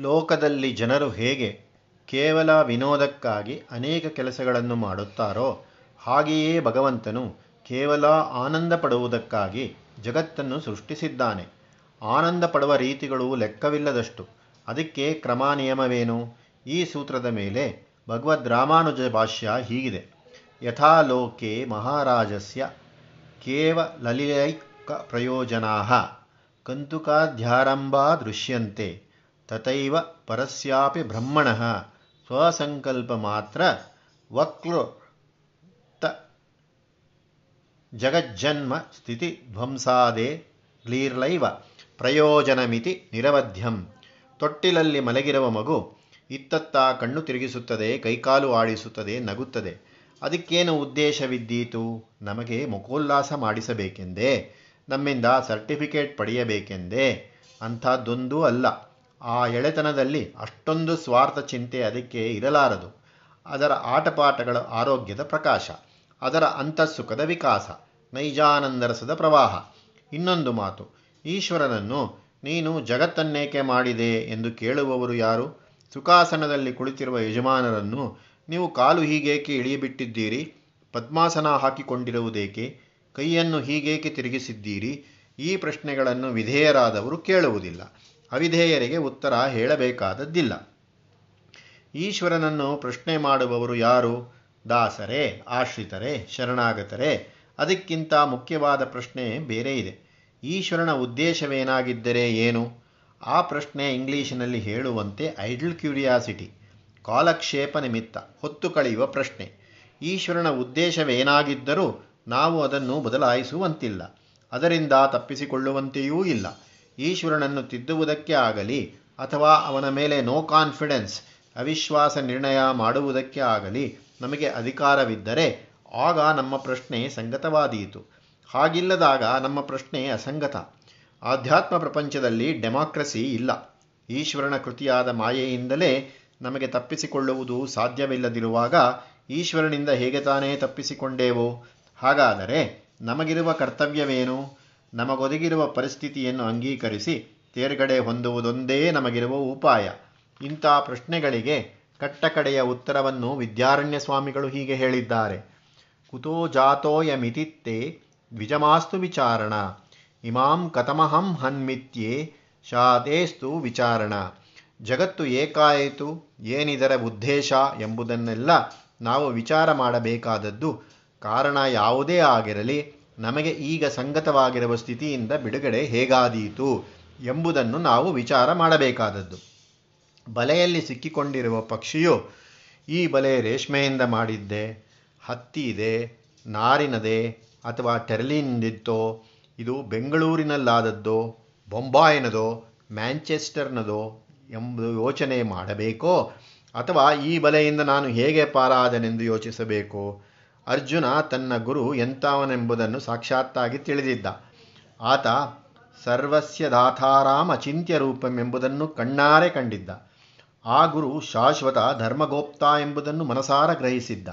ಲೋಕದಲ್ಲಿ ಜನರು ಹೇಗೆ ಕೇವಲ ವಿನೋದಕ್ಕಾಗಿ ಅನೇಕ ಕೆಲಸಗಳನ್ನು ಮಾಡುತ್ತಾರೋ ಹಾಗೆಯೇ ಭಗವಂತನು ಕೇವಲ ಆನಂದ ಪಡುವುದಕ್ಕಾಗಿ ಜಗತ್ತನ್ನು ಸೃಷ್ಟಿಸಿದ್ದಾನೆ. ಆನಂದ ಪಡುವ ರೀತಿಗಳು ಲೆಕ್ಕವಿಲ್ಲದಷ್ಟು. ಅದಕ್ಕೆ ಕ್ರಮ ನಿಯಮವೇನು? ಈ ಸೂತ್ರದ ಮೇಲೆ ಭಗವದ್ ರಾಮಾನುಜ ಭಾಷ್ಯ ಹೀಗಿದೆ. ಯಥಾ ಲೋಕೆ ಮಹಾರಾಜಸ್ಯ ಕೇವಲಲಿಲೈಕ ಪ್ರಯೋಜನಾ ಕಂತುಕಾಧ್ಯಾರಂಭಾ ದೃಶ್ಯಂತೆ. ತಥೈವ ಪರಸ್ಯಾಪಿ ಬ್ರಹ್ಮಣಃ. ಸ್ವಸಂಕಲ್ಪ ಮಾತ್ರ ವಕ್ಲೃತ ಜಗಜ್ಜನ್ಮ ಸ್ಥಿತಿ ಧ್ವಂಸಾದೇ ಗ್ಲೀರ್ಲೈವ ಪ್ರಯೋಜನಮಿತಿ ನಿರವಧ್ಯಂ. ತೊಟ್ಟಿಲಲ್ಲಿ ಮಲಗಿರುವ ಮಗು ಇತ್ತತ್ತ ಕಣ್ಣು ತಿರುಗಿಸುತ್ತದೆ, ಕೈಕಾಲು ಆಡಿಸುತ್ತದೆ, ನಗುತ್ತದೆ. ಅದಕ್ಕೇನು ಉದ್ದೇಶವಿದ್ದೀತು? ನಮಗೆ ಮುಖೋಲ್ಲಾಸ ಮಾಡಿಸಬೇಕೆಂದೇ? ನಮ್ಮಿಂದ ಸರ್ಟಿಫಿಕೇಟ್ ಪಡೆಯಬೇಕೆಂದೇ? ಅಂಥದ್ದೊಂದೂ ಅಲ್ಲ. ಆ ಎಳೆತನದಲ್ಲಿ ಅಷ್ಟೊಂದು ಸ್ವಾರ್ಥ ಚಿಂತೆ ಅದಕ್ಕೆ ಇರಲಾರದು. ಅದರ ಆಟಪಾಠಗಳ ಆರೋಗ್ಯದ ಪ್ರಕಾಶ, ಅದರ ಅಂತಃಸುಖದ ವಿಕಾಸ, ನೈಜಾನಂದರಸದ ಪ್ರವಾಹ. ಇನ್ನೊಂದು ಮಾತು, ಈಶ್ವರನನ್ನು ನೀನು ಜಗತ್ತನ್ನೇಕೆ ಮಾಡಿದೆ ಎಂದು ಕೇಳುವವರು ಯಾರು? ಸುಖಾಸನದಲ್ಲಿ ಕುಳಿತಿರುವ ಯಜಮಾನರನ್ನು ನೀವು ಕಾಲು ಹೀಗೇಕೆ ಇಳಿಯಬಿಟ್ಟಿದ್ದೀರಿ? ಪದ್ಮಾಸನ ಹಾಕಿಕೊಂಡಿರುವುದೇಕೆ? ಕೈಯನ್ನು ಹೀಗೇಕೆ ತಿರುಗಿಸಿದ್ದೀರಿ? ಈ ಪ್ರಶ್ನೆಗಳನ್ನು ವಿಧೇಯರಾದವರು ಕೇಳುವುದಿಲ್ಲ. ಅವಿಧೇಯರಿಗೆ ಉತ್ತರ ಹೇಳಬೇಕಾದದ್ದಿಲ್ಲ. ಈಶ್ವರನನ್ನು ಪ್ರಶ್ನೆ ಮಾಡುವವರು ಯಾರು? ದಾಸರೇ, ಆಶ್ರಿತರೇ, ಶರಣಾಗತರೇ? ಅದಕ್ಕಿಂತ ಮುಖ್ಯವಾದ ಪ್ರಶ್ನೆ ಬೇರೆ ಇದೆ. ಈಶ್ವರನ ಉದ್ದೇಶವೇನಾಗಿದ್ದರೆ ಏನು? ಆ ಪ್ರಶ್ನೆ ಇಂಗ್ಲೀಷಿನಲ್ಲಿ ಹೇಳುವಂತೆ ಐಡಲ್ ಕ್ಯೂರಿಯಾಸಿಟಿ, ಕಾಲಕ್ಷೇಪ ನಿಮಿತ್ತ ಹೊತ್ತು ಕಳೆಯುವ ಪ್ರಶ್ನೆ. ಈಶ್ವರನ ಉದ್ದೇಶವೇನಾಗಿದ್ದರೂ ನಾವು ಅದನ್ನು ಬದಲಾಯಿಸುವಂತಿಲ್ಲ. ಅದರಿಂದ ತಪ್ಪಿಸಿಕೊಳ್ಳುವಂತೆಯೂ ಇಲ್ಲ. ಈಶ್ವರನನ್ನು ತಿದ್ದುವುದಕ್ಕೆ ಆಗಲಿ ಅಥವಾ ಅವನ ಮೇಲೆ ನೋ ಕಾನ್ಫಿಡೆನ್ಸ್ ಅವಿಶ್ವಾಸ ನಿರ್ಣಯ ಮಾಡುವುದಕ್ಕೆ ಆಗಲಿ ನಮಗೆ ಅಧಿಕಾರವಿದ್ದರೆ ಆಗ ನಮ್ಮ ಪ್ರಶ್ನೆ ಸಂಗತವಾದೀತು. ಹಾಗಿಲ್ಲದಾಗ ನಮ್ಮ ಪ್ರಶ್ನೆ ಅಸಂಗತ. ಆಧ್ಯಾತ್ಮ ಪ್ರಪಂಚದಲ್ಲಿ ಡೆಮಾಕ್ರಸಿ ಇಲ್ಲ. ಈಶ್ವರನ ಕೃತಿಯಾದ ಮಾಯೆಯಿಂದಲೇ ನಮಗೆ ತಪ್ಪಿಸಿಕೊಳ್ಳುವುದು ಸಾಧ್ಯವಿಲ್ಲದಿರುವಾಗ ಈಶ್ವರನಿಂದ ಹೇಗೆ ತಾನೇ ತಪ್ಪಿಸಿಕೊಂಡೇವೋ? ಹಾಗಾದರೆ ನಮಗಿರುವ ಕರ್ತವ್ಯವೇನು? ನಮಗೊದಗಿರುವ ಪರಿಸ್ಥಿತಿಯನ್ನು ಅಂಗೀಕರಿಸಿ ತೇರ್ಗಡೆ ಹೊಂದುವುದೊಂದೇ ನಮಗಿರುವ ಉಪಾಯ. ಇಂಥ ಪ್ರಶ್ನೆಗಳಿಗೆ ಕಟ್ಟಕಡೆಯ ಉತ್ತರವನ್ನು ವಿದ್ಯಾರಣ್ಯ ಸ್ವಾಮಿಗಳು ಹೀಗೆ ಹೇಳಿದ್ದಾರೆ. ಕುತೋ ಜಾತೋಯಮಿತಿತ್ತೇ ದ್ವಿಜಮಾಸ್ತು ವಿಚಾರಣ. ಇಮಾಂ ಕಥಮಹಂ ಹನ್ಮಿತ್ಯೆ ಶಾತೇಸ್ತು ವಿಚಾರಣ. ಜಗತ್ತು ಏಕಾಯಿತು, ಏನಿದರ ಉದ್ದೇಶ ಎಂಬುದನ್ನೆಲ್ಲ ನಾವು ವಿಚಾರ ಮಾಡಬೇಕಾದದ್ದು ಕಾರಣ ಯಾವುದೇ ಆಗಿರಲಿ ನಮಗೆ ಈಗ ಸಂಗತವಾಗಿರುವ ಸ್ಥಿತಿಯಿಂದ ಬಿಡುಗಡೆ ಹೇಗಾದೀತು ಎಂಬುದನ್ನು ನಾವು ವಿಚಾರ ಮಾಡಬೇಕಾದದ್ದು. ಬಲೆಯಲ್ಲಿ ಸಿಕ್ಕಿಕೊಂಡಿರುವ ಪಕ್ಷಿಯು ಈ ಬಲೆ ರೇಷ್ಮೆಯಿಂದ ಮಾಡಿದ್ದೆ ಹತ್ತಿ ಇದೆ ನಾರಿನದೆ ಅಥವಾ ಟೆರ್ಲಿನಿಂದಿತ್ತೋ ಇದು ಬೆಂಗಳೂರಿನಲ್ಲಾದದ್ದೋ, ಬೊಂಬಾಯಿನದೋ, ಮ್ಯಾಂಚೆಸ್ಟರ್ನದೋ ಎಂಬುದು ಯೋಚನೆ ಮಾಡಬೇಕೋ ಅಥವಾ ಈ ಬಲೆಯಿಂದ ನಾನು ಹೇಗೆ ಪಾರಾದನೆಂದು ಯೋಚಿಸಬೇಕೋ ಅರ್ಜುನ ತನ್ನ ಗುರು ಎಂಥವನೆಂಬುದನ್ನು ಸಾಕ್ಷಾತ್ತಾಗಿ ತಿಳಿದಿದ್ದ. ಆತ ಸರ್ವಸ್ಯ ದಾಥಾರಾಮ ಅಚಿಂತ್ಯ ರೂಪಂ ಎಂಬುದನ್ನು ಕಣ್ಣಾರೆ ಕಂಡಿದ್ದ. ಆ ಗುರು ಶಾಶ್ವತ ಧರ್ಮಗೋಪ್ತ ಎಂಬುದನ್ನು ಮನಸಾರ ಗ್ರಹಿಸಿದ್ದ.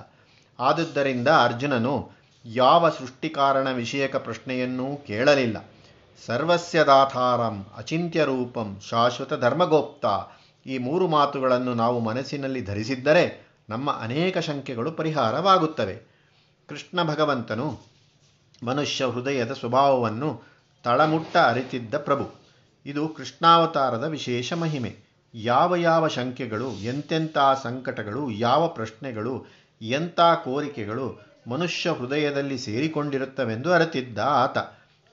ಆದುದರಿಂದ ಅರ್ಜುನನು ಯಾವ ಸೃಷ್ಟಿಕಾರಣ ವಿಷಯಕ ಪ್ರಶ್ನೆಯನ್ನೂ ಕೇಳಲಿಲ್ಲ. ಸರ್ವಸ್ಯ ದಾಥಾರಂ ಅಚಿಂತ್ಯ ರೂಪಂ ಶಾಶ್ವತ ಧರ್ಮಗೋಪ್ತ ಈ ಮೂರು ಮಾತುಗಳನ್ನು ನಾವು ಮನಸ್ಸಿನಲ್ಲಿ ಧರಿಸಿದ್ದರೆ ನಮ್ಮ ಅನೇಕ ಶಂಕೆಗಳು ಪರಿಹಾರವಾಗುತ್ತವೆ. ಕೃಷ್ಣ ಭಗವಂತನು ಮನುಷ್ಯ ಹೃದಯದ ಸ್ವಭಾವವನ್ನು ತಳಮುಟ್ಟ ಅರಿತಿದ್ದ ಪ್ರಭು. ಇದು ಕೃಷ್ಣಾವತಾರದ ವಿಶೇಷ ಮಹಿಮೆ. ಯಾವ ಯಾವ ಶಂಕೆಗಳು, ಎಂತೆಂಥ ಸಂಕಟಗಳು, ಯಾವ ಪ್ರಶ್ನೆಗಳು, ಎಂಥ ಕೋರಿಕೆಗಳು ಮನುಷ್ಯ ಹೃದಯದಲ್ಲಿ ಸೇರಿಕೊಂಡಿರುತ್ತವೆಂದು ಅರಿತಿದ್ದ ಆತ.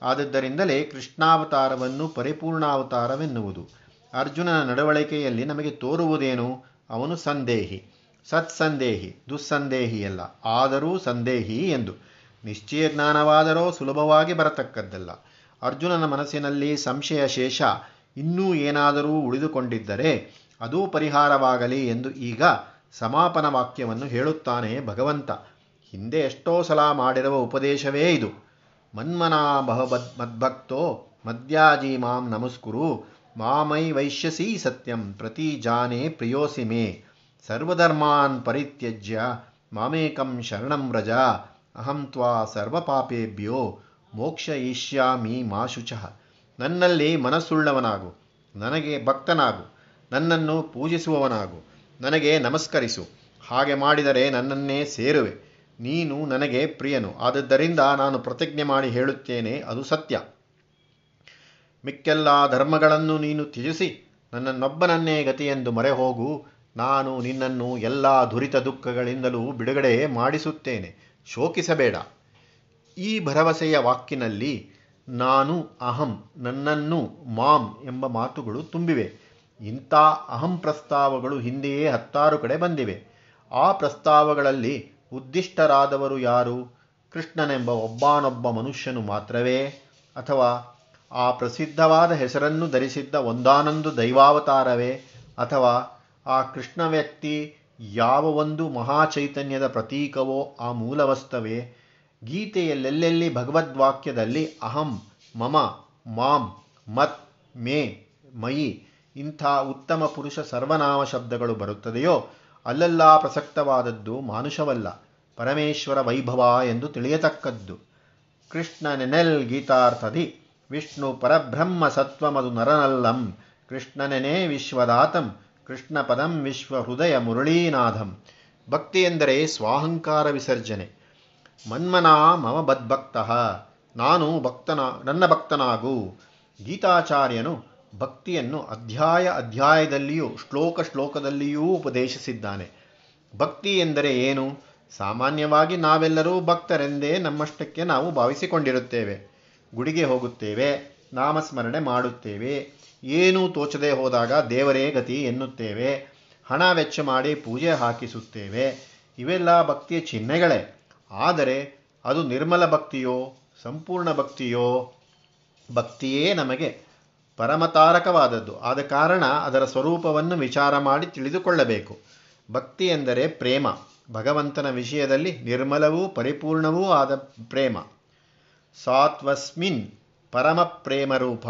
ಆದದ್ದರಿಂದಲೇ ಕೃಷ್ಣಾವತಾರವನ್ನು ಪರಿಪೂರ್ಣಾವತಾರವೆನ್ನುವುದು. ಅರ್ಜುನನ ನಡವಳಿಕೆಯಲ್ಲಿ ನಮಗೆ ತೋರುವುದೇನು? ಅವನು ಸಂದೇಹಿ. ಸತ್ಸಂದೇಹಿ ದುಸ್ಸಂದೇಹಿಯಲ್ಲ ಆದರೂ ಸಂದೇಹಿ ಎಂದು. ನಿಶ್ಚಯ ಜ್ಞಾನವಾದರೂ ಸುಲಭವಾಗಿ ಬರತಕ್ಕದ್ದಲ್ಲ. ಅರ್ಜುನನ ಮನಸ್ಸಿನಲ್ಲಿ ಸಂಶಯ ಶೇಷ ಇನ್ನೂ ಏನಾದರೂ ಉಳಿದುಕೊಂಡಿದ್ದರೆ ಅದೂ ಪರಿಹಾರವಾಗಲಿ ಎಂದು ಈಗ ಸಮಾಪನ ವಾಕ್ಯವನ್ನು ಹೇಳುತ್ತಾನೆ ಭಗವಂತ. ಹಿಂದೆ ಎಷ್ಟೋ ಸಲ ಮಾಡಿರುವ ಉಪದೇಶವೇ ಇದು. ಮನ್ಮನಾ ಬಹಬದ್ ಮದ್ಭಕ್ತೋ ಮದ್ಯಾಜಿ ಮಾಂ ನಮಸ್ಕುರು, ಮಾಮೈ ವೈಶ್ಯಸಿ ಸತ್ಯಂ ಪ್ರತಿ ಜಾನೆ ಪ್ರಿಯೋಸಿ ಮೇ. ಸರ್ವಧರ್ಮಾನ್ ಪರಿತ್ಯಜ್ಯ, ಮಾಮೇಕಂ ಶರಣಂ ವ್ರಜ, ಅಹಂ ತ್ವಾ ಸರ್ವಪಾಪೇಭ್ಯೋ, ಮೋಕ್ಷ ಇಷ್ಯಾಮಿ ಮಾ ಶುಚಃ ನನ್ನಲ್ಲಿ ಮನಸ್ಸುಳ್ಳವನಾಗು, ನನಗೆ ಭಕ್ತನಾಗು, ನನ್ನನ್ನು ಪೂಜಿಸುವವನಾಗು, ನನಗೆ ನಮಸ್ಕರಿಸು. ಹಾಗೆ ಮಾಡಿದರೆ ನನ್ನನ್ನೇ ಸೇರುವೆ. ನೀನು ನನಗೆ ಪ್ರಿಯನು. ಆದದ್ದರಿಂದ ನಾನು ಪ್ರತಿಜ್ಞೆ ಮಾಡಿ ಹೇಳುತ್ತೇನೆ, ಅದು ಸತ್ಯ. ಮಿಕ್ಕೆಲ್ಲ ಧರ್ಮಗಳನ್ನು ನೀನು ತ್ಯಜಿಸಿ, ನನ್ನನ್ನೊಬ್ಬನನ್ನೇ ಗತಿಯೆಂದು ಮರೆ ಹೋಗು ನಾನು ನಿನ್ನನ್ನು ಎಲ್ಲ ದುರಿತ ದುಃಖಗಳಿಂದಲೂ ಬಿಡುಗಡೆ ಮಾಡಿಸುತ್ತೇನೆ. ಶೋಕಿಸಬೇಡ. ಈ ಭರವಸೆಯ ವಾಕ್ಕಿನಲ್ಲಿ ನಾನು ಅಹಂ, ನನ್ನನ್ನು ಮಾಂ ಎಂಬ ಮಾತುಗಳು ತುಂಬಿವೆ. ಇಂಥ ಅಹಂ ಪ್ರಸ್ತಾವಗಳು ಹಿಂದೆಯೇ ಹತ್ತಾರು ಕಡೆ ಬಂದಿವೆ. ಆ ಪ್ರಸ್ತಾವಗಳಲ್ಲಿ ಉದ್ದಿಷ್ಟರಾದವರು ಯಾರು? ಕೃಷ್ಣನೆಂಬ ಒಬ್ಬನೊಬ್ಬ ಮನುಷ್ಯನು ಮಾತ್ರವೇ? ಅಥವಾ ಆ ಪ್ರಸಿದ್ಧವಾದ ಹೆಸರನ್ನು ಧರಿಸಿದ್ದ ಒಂದಾನೊಂದು ದೈವಾವತಾರವೇ? ಅಥವಾ ಆ ಕೃಷ್ಣ ವ್ಯಕ್ತಿ ಯಾವ ಒಂದು ಮಹಾಚೈತನ್ಯದ ಪ್ರತೀಕವೋ ಆ ಮೂಲವಸ್ತವೇ. ಗೀತೆಯಲ್ಲೆಲ್ಲೆಲ್ಲಿ ಭಗವದ್ವಾಕ್ಯದಲ್ಲಿ ಅಹಂ, ಮಮ, ಮಾಂ, ಮತ್, ಮೇ, ಮಯಿ ಇಂಥ ಉತ್ತಮ ಪುರುಷ ಸರ್ವನಾಮ ಶಬ್ದಗಳು ಬರುತ್ತದೆಯೋ ಅಲ್ಲೆಲ್ಲ ಪ್ರಸಕ್ತವಾದದ್ದು ಮಾನುಷವಲ್ಲ, ಪರಮೇಶ್ವರ ವೈಭವ ಎಂದು ತಿಳಿಯತಕ್ಕದ್ದು. ಕೃಷ್ಣ ನೆನೆಲ್ ಗೀತಾರ್ಥದಿ ವಿಷ್ಣು ಪರಬ್ರಹ್ಮ ಸತ್ವಮದು ನರನಲ್ಲಂ, ಕೃಷ್ಣನೆನೇ ವಿಶ್ವದಾತಂ ಕೃಷ್ಣ ಪದಂ ವಿಶ್ವ ಹೃದಯ ಮುರಳೀನಾಥಂ. ಭಕ್ತಿ ಎಂದರೆ ಸ್ವಾಹಂಕಾರ ವಿಸರ್ಜನೆ. ಮನ್ಮನಾ ಮಮ ಬದ್ಭಕ್ತ. ನಾನು ಭಕ್ತನ, ನನ್ನ ಭಕ್ತನಾಗು. ಗೀತಾಚಾರ್ಯನು ಭಕ್ತಿಯನ್ನು ಅಧ್ಯಾಯ ಅಧ್ಯಾಯದಲ್ಲಿಯೂ, ಶ್ಲೋಕ ಶ್ಲೋಕದಲ್ಲಿಯೂ ಉಪದೇಶಿಸಿದ್ದಾನೆ. ಭಕ್ತಿ ಎಂದರೆ ಏನು? ಸಾಮಾನ್ಯವಾಗಿ ನಾವೆಲ್ಲರೂ ಭಕ್ತರೆಂದೇ ನಮ್ಮಷ್ಟಕ್ಕೆ ನಾವು ಭಾವಿಸಿಕೊಂಡಿರುತ್ತೇವೆ. ಗುಡಿಗೆ ಹೋಗುತ್ತೇವೆ, ನಾಮಸ್ಮರಣೆ ಮಾಡುತ್ತೇವೆ. ಏನೂ ತೋಚದೆ ಹೋದಾಗ ದೇವರೇ ಗತಿ ಎನ್ನುತ್ತೇವೆ. ಹಣ ವೆಚ್ಚ ಮಾಡಿ ಪೂಜೆ ಹಾಕಿಸುತ್ತೇವೆ. ಇವೆಲ್ಲ ಭಕ್ತಿಯ ಚಿಹ್ನೆಗಳೇ. ಆದರೆ ಅದು ನಿರ್ಮಲ ಭಕ್ತಿಯೋ, ಸಂಪೂರ್ಣ ಭಕ್ತಿಯೋ? ಭಕ್ತಿಯೇ ನಮಗೆ ಪರಮತಾರಕವಾದದ್ದು. ಆದ ಕಾರಣ ಅದರ ಸ್ವರೂಪವನ್ನು ವಿಚಾರ ಮಾಡಿ ತಿಳಿದುಕೊಳ್ಳಬೇಕು. ಭಕ್ತಿ ಎಂದರೆ ಪ್ರೇಮ. ಭಗವಂತನ ವಿಷಯದಲ್ಲಿ ನಿರ್ಮಲವೂ ಪರಿಪೂರ್ಣವೂ ಆದ ಪ್ರೇಮ. ಸಾತ್ವಸ್ಮಿನ್ ಪರಮ ಪ್ರೇಮರೂಪ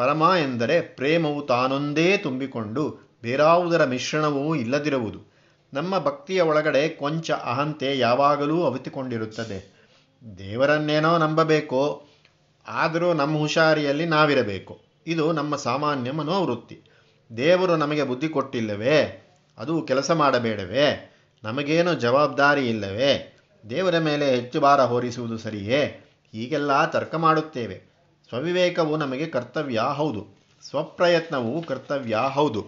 ಪರಮ ಎಂದರೆ ಪ್ರೇಮವು ತಾನೊಂದೇ ತುಂಬಿಕೊಂಡು ಬೇರಾವುದರ ಮಿಶ್ರಣವೂ ಇಲ್ಲದಿರುವುದು. ನಮ್ಮ ಭಕ್ತಿಯ ಒಳಗಡೆ ಕೊಂಚ ಅಹಂತೆ ಯಾವಾಗಲೂ ಅವಿತುಕೊಂಡಿರುತ್ತದೆ. ದೇವರನ್ನೇನೋ ನಂಬಬೇಕೋ, ಆದರೂ ನಮ್ಮ ಹುಷಾರಿಯಲ್ಲಿ ನಾವಿರಬೇಕು. ಇದು ನಮ್ಮ ಸಾಮಾನ್ಯ ಮನೋವೃತ್ತಿ. ದೇವರು ನಮಗೆ ಬುದ್ಧಿ ಕೊಟ್ಟಿಲ್ಲವೇ? ಅದು ಕೆಲಸ ಮಾಡಬೇಡವೇ? ನಮಗೇನು ಜವಾಬ್ದಾರಿ ಇಲ್ಲವೇ? ದೇವರ ಮೇಲೆ ಹೆಚ್ಚು ಭಾರ ಹೋರಿಸುವುದು ಸರಿಯೇ? ಹೀಗೆಲ್ಲ ತರ್ಕ ಮಾಡುತ್ತೇವೆ. ಸ್ವವಿವೇಕವು ನಮಗೆ ಕರ್ತವ್ಯ, ಹೌದು. ಸ್ವಪ್ರಯತ್ನವು ಕರ್ತವ್ಯ, ಹೌದು.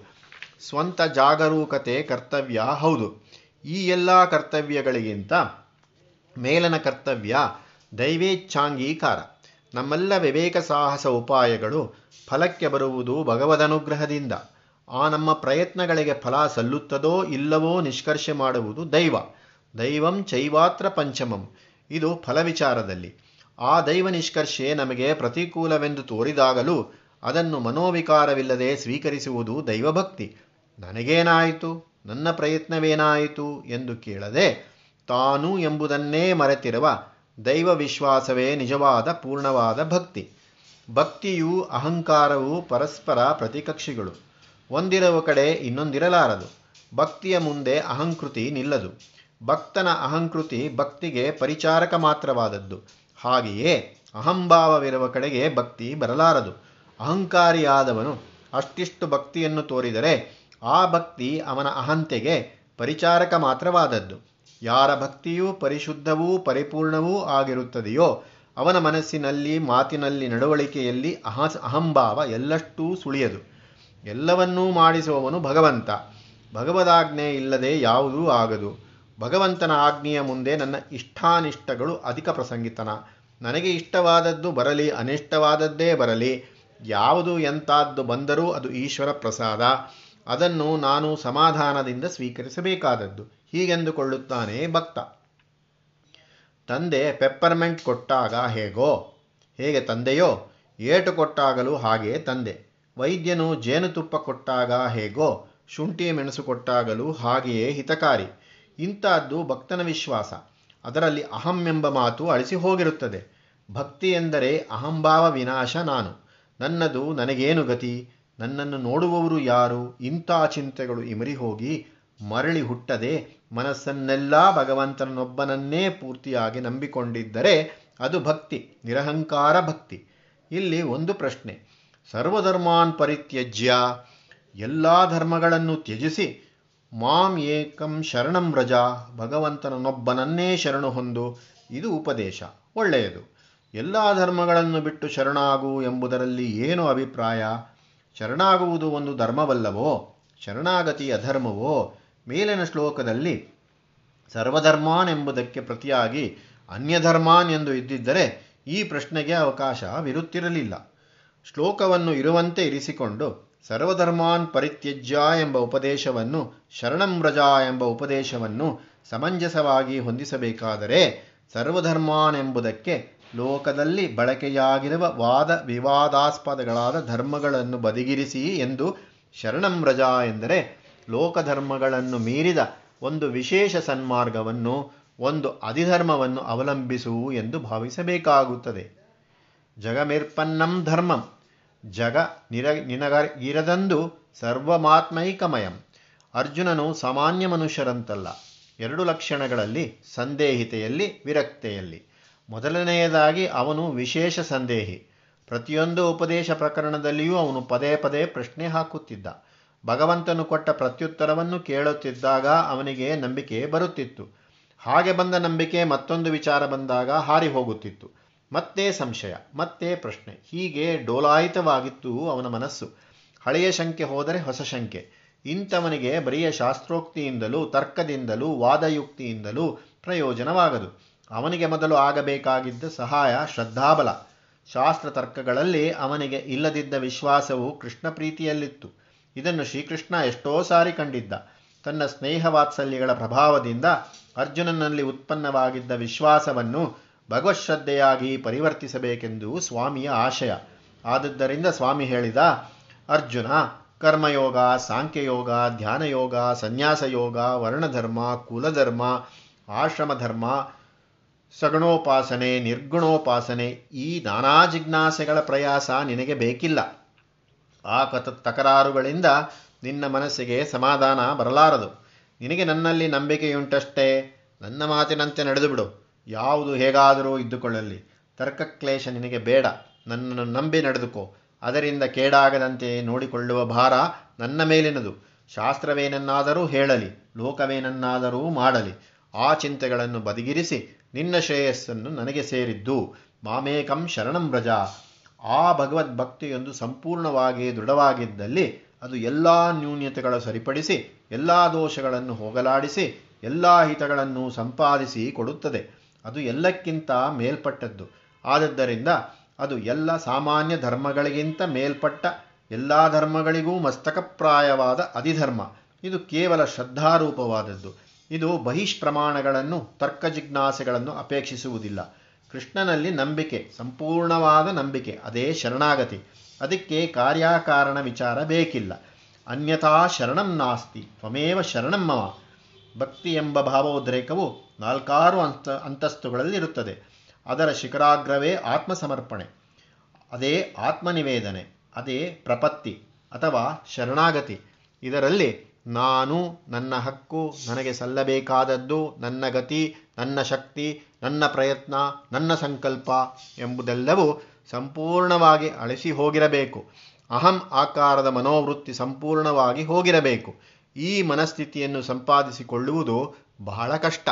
ಸ್ವಂತ ಜಾಗರೂಕತೆ ಕರ್ತವ್ಯ, ಹೌದು. ಈ ಎಲ್ಲ ಕರ್ತವ್ಯಗಳಿಗಿಂತ ಮೇಲನ ಕರ್ತವ್ಯ ದೈವೇಚ್ಛಾಂಗೀಕಾರ. ನಮ್ಮೆಲ್ಲ ವಿವೇಕ ಸಾಹಸ ಉಪಾಯಗಳು ಫಲಕ್ಕೆ ಬರುವುದು ಭಗವದನುಗ್ರಹದಿಂದ. ಆ ನಮ್ಮ ಪ್ರಯತ್ನಗಳಿಗೆ ಫಲ ಸಲ್ಲುತ್ತದೋ ಇಲ್ಲವೋ ನಿಷ್ಕರ್ಷೆ ಮಾಡುವುದು ದೈವ. ದೈವಂ ಚೈವಾತ್ರ ಪಂಚಮಂ. ಇದು ಫಲವಿಚಾರದಲ್ಲಿ. ಆ ದೈವ ನಿಷ್ಕರ್ಷೆ ನಮಗೆ ಪ್ರತಿಕೂಲವೆಂದು ತೋರಿದಾಗಲೂ ಅದನ್ನು ಮನೋವಿಕಾರವಿಲ್ಲದೆ ಸ್ವೀಕರಿಸುವುದು ದೈವಭಕ್ತಿ. ನನಗೇನಾಯಿತು? ನನ್ನ ಪ್ರಯತ್ನವೇನಾಯಿತು? ಎಂದು ಕೇಳದೆ ತಾನು ಎಂಬುದನ್ನೇ ಮರೆತಿರುವ ದೈವ ವಿಶ್ವಾಸವೇ ನಿಜವಾದ ಪೂರ್ಣವಾದ ಭಕ್ತಿ. ಭಕ್ತಿಯು ಅಹಂಕಾರವು ಪರಸ್ಪರ ಪ್ರತಿಕಕ್ಷಿಗಳು. ಒಂದಿರುವ ಕಡೆ ಇನ್ನೊಂದಿರಲಾರದು. ಭಕ್ತಿಯ ಮುಂದೆ ಅಹಂಕೃತಿ ನಿಲ್ಲದು. ಭಕ್ತನ ಅಹಂಕೃತಿ ಭಕ್ತಿಗೆ ಪರಿಚಾರಕ ಮಾತ್ರವಾದದ್ದು. ಹಾಗೆಯೇ ಅಹಂಭಾವವಿರುವ ಕಡೆಗೆ ಭಕ್ತಿ ಬರಲಾರದು. ಅಹಂಕಾರಿಯಾದವನು ಅಷ್ಟಿಷ್ಟು ಭಕ್ತಿಯನ್ನು ತೋರಿದರೆ ಆ ಭಕ್ತಿ ಅವನ ಅಹಂತೆಗೆ ಪರಿಚಾರಕ ಮಾತ್ರವಾದದ್ದು. ಯಾರ ಭಕ್ತಿಯೂ ಪರಿಶುದ್ಧವೂ ಪರಿಪೂರ್ಣವೂ ಆಗಿರುತ್ತದೆಯೋ ಅವನ ಮನಸ್ಸಿನಲ್ಲಿ, ಮಾತಿನಲ್ಲಿ, ನಡವಳಿಕೆಯಲ್ಲಿ ಅಹ ಅಹಂಭಾವ ಎಲ್ಲಷ್ಟೂ ಸುಳಿಯದು. ಎಲ್ಲವನ್ನೂ ಮಾಡಿಸುವವನು ಭಗವಂತ. ಭಗವದಾಜ್ಞೆ ಇಲ್ಲದೆ ಯಾವುದೂ ಆಗದು. ಭಗವಂತನ ಆಜ್ಞೆಯ ಮುಂದೆ ನನ್ನ ಇಷ್ಟಾನಿಷ್ಟಗಳು ಅಧಿಕ ಪ್ರಸಂಗಿತನ. ನನಗೆ ಇಷ್ಟವಾದದ್ದು ಬರಲಿ, ಅನಿಷ್ಟವಾದದ್ದೇ ಬರಲಿ. ಯಾವುದು ಎಂತಾದ್ದು ಬಂದರೂ ಅದು ಈಶ್ವರ ಪ್ರಸಾದ. ಅದನ್ನು ನಾನು ಸಮಾಧಾನದಿಂದ ಸ್ವೀಕರಿಸಬೇಕಾದದ್ದು. ಹೀಗೆಂದುಕೊಳ್ಳುತ್ತಾನೆ ಭಕ್ತ. ತಂದೆ ಪೆಪ್ಪರ್ಮೆಂಟ್ ಕೊಟ್ಟಾಗ ಹೇಗೋ? ಹೇಗೆ ತಂದೆಯೋ? ಏಟು ಕೊಟ್ಟಾಗಲೂ ಹಾಗೆ ತಂದೆ. ವೈದ್ಯನು ಜೇನುತುಪ್ಪ ಕೊಟ್ಟಾಗ ಹೇಗೋ? ಶುಂಠಿ ಮೆಣಸು ಕೊಟ್ಟಾಗಲೂ ಹಾಗೆಯೇ ಹಿತಕಾರಿ. ಇಂಥದ್ದು ಭಕ್ತನ ವಿಶ್ವಾಸ. ಅದರಲ್ಲಿ ಅಹಂ ಎಂಬ ಮಾತು ಅಳಿಸಿ ಹೋಗಿರುತ್ತದೆ. ಭಕ್ತಿ ಎಂದರೆ ಅಹಂಭಾವ ವಿನಾಶ ನಾನು. ನನ್ನದು ನನಗೇನು ಗತಿ? ನನ್ನನ್ನು ನೋಡುವವರು ಯಾರು? ಇಂಥ ಚಿಂತೆಗಳು ಇಮರಿ ಹೋಗಿ ಮರಳಿ ಹುಟ್ಟದೆ ಮನಸ್ಸನ್ನೆಲ್ಲ ಭಗವಂತನೊಬ್ಬನನ್ನೇ ಪೂರ್ತಿಯಾಗಿ ನಂಬಿಕೊಂಡಿದ್ದರೆ ಅದು ಭಕ್ತಿ, ನಿರಹಂಕಾರ ಭಕ್ತಿ. ಇಲ್ಲಿ ಒಂದು ಪ್ರಶ್ನೆ. ಸರ್ವಧರ್ಮಾನ್ ಪರಿತ್ಯಜ್ಯ, ಎಲ್ಲ ಧರ್ಮಗಳನ್ನು ತ್ಯಜಿಸಿ ಮಾಂ ಏಕಂ ಶರಣಂ ರಜ, ಭಗವಂತನನ್ನೊಬ್ಬನನ್ನೇ ಶರಣು ಹೊಂದು, ಇದು ಉಪದೇಶ, ಒಳ್ಳೆಯದು. ಎಲ್ಲ ಧರ್ಮಗಳನ್ನು ಬಿಟ್ಟು ಶರಣಾಗು ಎಂಬುದರಲ್ಲಿ ಏನು ಅಭಿಪ್ರಾಯ? ಶರಣಾಗುವುದು ಒಂದು ಧರ್ಮವಲ್ಲವೋ? ಶರಣಾಗತಿ ಅಧರ್ಮವೋ ಮೇಲಿನ ಶ್ಲೋಕದಲ್ಲಿ, ಸರ್ವಧರ್ಮಾನ್ ಎಂಬುದಕ್ಕೆ ಪ್ರತಿಯಾಗಿ ಅನ್ಯಧರ್ಮಾನ್ ಎಂದು ಇದ್ದಿದ್ದರೆ ಈ ಪ್ರಶ್ನೆಗೆ ಅವಕಾಶವಿರುತ್ತಿರಲಿಲ್ಲ ಶ್ಲೋಕವನ್ನು ಇರುವಂತೆ ಇರಿಸಿಕೊಂಡು ಸರ್ವಧರ್ಮಾನ್ ಪರಿತ್ಯಜ್ಯ ಎಂಬ ಉಪದೇಶವನ್ನು ಶರಣಂ ಎಂಬ ಉಪದೇಶವನ್ನು ಸಮಂಜಸವಾಗಿ ಹೊಂದಿಸಬೇಕಾದರೆ ಸರ್ವಧರ್ಮಾನ್ ಎಂಬುದಕ್ಕೆ ಲೋಕದಲ್ಲಿ ಬಳಕೆಯಾಗಿರುವ ವಾದ ವಿವಾದಾಸ್ಪದಗಳಾದ ಧರ್ಮಗಳನ್ನು ಬದಿಗಿರಿಸಿ ಎಂದು ಶರಣಂ ಎಂದರೆ ಲೋಕಧರ್ಮಗಳನ್ನು ಮೀರಿದ ಒಂದು ವಿಶೇಷ ಸನ್ಮಾರ್ಗವನ್ನು, ಒಂದು ಅಧಿಧರ್ಮವನ್ನು ಅವಲಂಬಿಸುವು ಎಂದು ಭಾವಿಸಬೇಕಾಗುತ್ತದೆ. ಜಗಮಿರ್ಪನ್ನಂ ಧರ್ಮಂ. ಜಗ ನಿರ ನಿನಗ ಇರದಂದು ಸರ್ವಮಾತ್ಮೈಕಮಯಂ. ಅರ್ಜುನನು ಸಾಮಾನ್ಯ ಮನುಷ್ಯರಂತಲ್ಲ. ಎರಡು ಲಕ್ಷಣಗಳಲ್ಲಿ ಸಂದೇಹಿತೆಯಲ್ಲಿ, ವಿರಕ್ತೆಯಲ್ಲಿ. ಮೊದಲನೆಯದಾಗಿ ಅವನು ವಿಶೇಷ ಸಂದೇಹಿ. ಪ್ರತಿಯೊಂದು ಉಪದೇಶ ಪ್ರಕರಣದಲ್ಲಿಯೂ ಅವನು ಪದೇ ಪದೇ ಪ್ರಶ್ನೆ ಹಾಕುತ್ತಿದ್ದ. ಭಗವಂತನು ಕೊಟ್ಟ ಪ್ರತ್ಯುತ್ತರವನ್ನು ಕೇಳುತ್ತಿದ್ದಾಗ ಅವನಿಗೆ ನಂಬಿಕೆ ಬರುತ್ತಿತ್ತು. ಹಾಗೆ ಬಂದ ನಂಬಿಕೆ ಮತ್ತೊಂದು ವಿಚಾರ ಬಂದಾಗ ಹಾರಿ ಹೋಗುತ್ತಿತ್ತು. ಮತ್ತೆ ಸಂಶಯ, ಮತ್ತೆ ಪ್ರಶ್ನೆ. ಹೀಗೆ ಡೋಲಾಯಿತವಾಗಿತ್ತು ಅವನ ಮನಸ್ಸು. ಹಳೆಯ ಶಂಕೆ ಹೋದರೆ ಹೊಸ ಶಂಕೆ. ಇಂಥವನಿಗೆ ಬರಿಯ ಶಾಸ್ತ್ರೋಕ್ತಿಯಿಂದಲೂ, ತರ್ಕದಿಂದಲೂ, ವಾದಯುಕ್ತಿಯಿಂದಲೂ ಪ್ರಯೋಜನವಾಗದು. ಅವನಿಗೆ ಮೊದಲು ಆಗಬೇಕಾಗಿದ್ದ ಸಹಾಯ ಶ್ರದ್ಧಾಬಲ. ಶಾಸ್ತ್ರ ತರ್ಕಗಳಲ್ಲಿ ಅವನಿಗೆ ಇಲ್ಲದಿದ್ದ ವಿಶ್ವಾಸವು ಕೃಷ್ಣ ಪ್ರೀತಿಯಲ್ಲಿತ್ತು. ಇದನ್ನು ಶ್ರೀಕೃಷ್ಣ ಎಷ್ಟೋ ಸಾರಿ ಕಂಡಿದ್ದ. ತನ್ನ ಸ್ನೇಹ ವಾತ್ಸಲ್ಯಗಳ ಪ್ರಭಾವದಿಂದ ಅರ್ಜುನನಲ್ಲಿ ಉತ್ಪನ್ನವಾಗಿದ್ದ ವಿಶ್ವಾಸವನ್ನು ಭಗವಶ್ರದ್ಧೆಯಾಗಿ ಪರಿವರ್ತಿಸಬೇಕೆಂದು ಸ್ವಾಮಿಯ ಆಶಯ. ಆದದ್ದರಿಂದ ಸ್ವಾಮಿ ಹೇಳಿದ, ಅರ್ಜುನ, ಕರ್ಮಯೋಗ, ಸಾಂಖ್ಯಯೋಗ, ಧ್ಯಾನಯೋಗ, ಸನ್ಯಾಸಯೋಗ, ವರ್ಣಧರ್ಮ, ಕುಲಧರ್ಮ, ಆಶ್ರಮಧರ್ಮ, ಸಗುಣೋಪಾಸನೆ, ನಿರ್ಗುಣೋಪಾಸನೆ, ಈ ನಾನಾ ಜಿಜ್ಞಾಸೆಗಳ ಪ್ರಯಾಸ ನಿನಗೆ ಬೇಕಿಲ್ಲ. ಆ ಕತ ತಕರಾರುಗಳಿಂದ ನಿನ್ನ ಮನಸ್ಸಿಗೆ ಸಮಾಧಾನ ಬರಲಾರದು. ನಿನಗೆ ನನ್ನಲ್ಲಿ ನಂಬಿಕೆಯುಂಟಷ್ಟೇ. ನನ್ನ ಮಾತಿನಂತೆ ನಡೆದು ಬಿಡು ಯಾವುದು ಹೇಗಾದರೂ ಇದ್ದುಕೊಳ್ಳಲಿ. ತರ್ಕಕ್ಲೇಶ ನಿನಗೆ ಬೇಡ. ನನ್ನನ್ನು ನಂಬಿ ನಡೆದುಕೋ. ಅದರಿಂದ ಕೇಡಾಗದಂತೆ ನೋಡಿಕೊಳ್ಳುವ ಭಾರ ನನ್ನ ಮೇಲಿನದು. ಶಾಸ್ತ್ರವೇನನ್ನಾದರೂ ಹೇಳಲಿ, ಲೋಕವೇನನ್ನಾದರೂ ಮಾಡಲಿ. ಆ ಚಿಂತೆಗಳನ್ನು ಬದಿಗಿರಿಸಿ ನಿನ್ನ ಶ್ರೇಯಸ್ಸನ್ನು ನನಗೆ ಸೇರಿದ್ದು. ಮಾಮೇಕಂ ಶರಣಂ ವ್ರಜ. ಆ ಭಗವದ್ ಭಕ್ತಿಯೊಂದು ಸಂಪೂರ್ಣವಾಗಿ ದೃಢವಾಗಿದ್ದಲ್ಲಿ ಅದು ಎಲ್ಲ ನ್ಯೂನ್ಯತೆಗಳ ಸರಿಪಡಿಸಿ, ಎಲ್ಲ ದೋಷಗಳನ್ನು ಹೋಗಲಾಡಿಸಿ, ಎಲ್ಲ ಹಿತಗಳನ್ನು ಸಂಪಾದಿಸಿ ಕೊಡುತ್ತದೆ. ಅದು ಎಲ್ಲಕ್ಕಿಂತ ಮೇಲ್ಪಟ್ಟದ್ದು. ಆದದ್ದರಿಂದ ಅದು ಎಲ್ಲ ಸಾಮಾನ್ಯ ಧರ್ಮಗಳಿಗಿಂತ ಮೇಲ್ಪಟ್ಟ ಎಲ್ಲ ಧರ್ಮಗಳಿಗೂ ಮಸ್ತಕಪ್ರಾಯವಾದ ಅಧಿಧರ್ಮ. ಇದು ಕೇವಲ ಶ್ರದ್ಧಾರೂಪವಾದದ್ದು. ಇದು ಬಹಿಷ್ಪ್ರಮಾಣಗಳನ್ನು, ತರ್ಕ ಜಿಜ್ಞಾಸೆಗಳನ್ನು ಅಪೇಕ್ಷಿಸುವುದಿಲ್ಲ. ಕೃಷ್ಣನಲ್ಲಿ ನಂಬಿಕೆ, ಸಂಪೂರ್ಣವಾದ ನಂಬಿಕೆ, ಅದೇ ಶರಣಾಗತಿ. ಅದಕ್ಕೆ ಕಾರ್ಯಕಾರಣ ವಿಚಾರ ಬೇಕಿಲ್ಲ. ಅನ್ಯಥಾ ಶರಣಂ ನಾಸ್ತಿ, ತ್ವಮೇವ ಶರಣಂ ಮಮ. ಭಕ್ತಿ ಎಂಬ ಭಾವೋದ್ರೇಕವು ನಾಲ್ಕಾರು ಅಂತ ಅಂತಸ್ತುಗಳಲ್ಲಿರುತ್ತದೆ. ಅದರ ಶಿಖರಾಗ್ರವೇ ಆತ್ಮಸಮರ್ಪಣೆ. ಅದೇ ಆತ್ಮನಿವೇದನೆ, ಅದೇ ಪ್ರಪತ್ತಿ ಅಥವಾ ಶರಣಾಗತಿ. ಇದರಲ್ಲಿ ನಾನು, ನನ್ನ ಹಕ್ಕು, ನನಗೆ ಸಲ್ಲಬೇಕಾದದ್ದು, ನನ್ನ ಗತಿ, ನನ್ನ ಶಕ್ತಿ, ನನ್ನ ಪ್ರಯತ್ನ, ನನ್ನ ಸಂಕಲ್ಪ ಎಂಬುದೆಲ್ಲವೂ ಸಂಪೂರ್ಣವಾಗಿ ಅಳಿಸಿ ಹೋಗಿರಬೇಕು. ಅಹಂ ಆಕಾರದ ಮನೋವೃತ್ತಿ ಸಂಪೂರ್ಣವಾಗಿ ಹೋಗಿರಬೇಕು. ಈ ಮನಸ್ಥಿತಿಯನ್ನು ಸಂಪಾದಿಸಿಕೊಳ್ಳುವುದು ಬಹಳ ಕಷ್ಟ.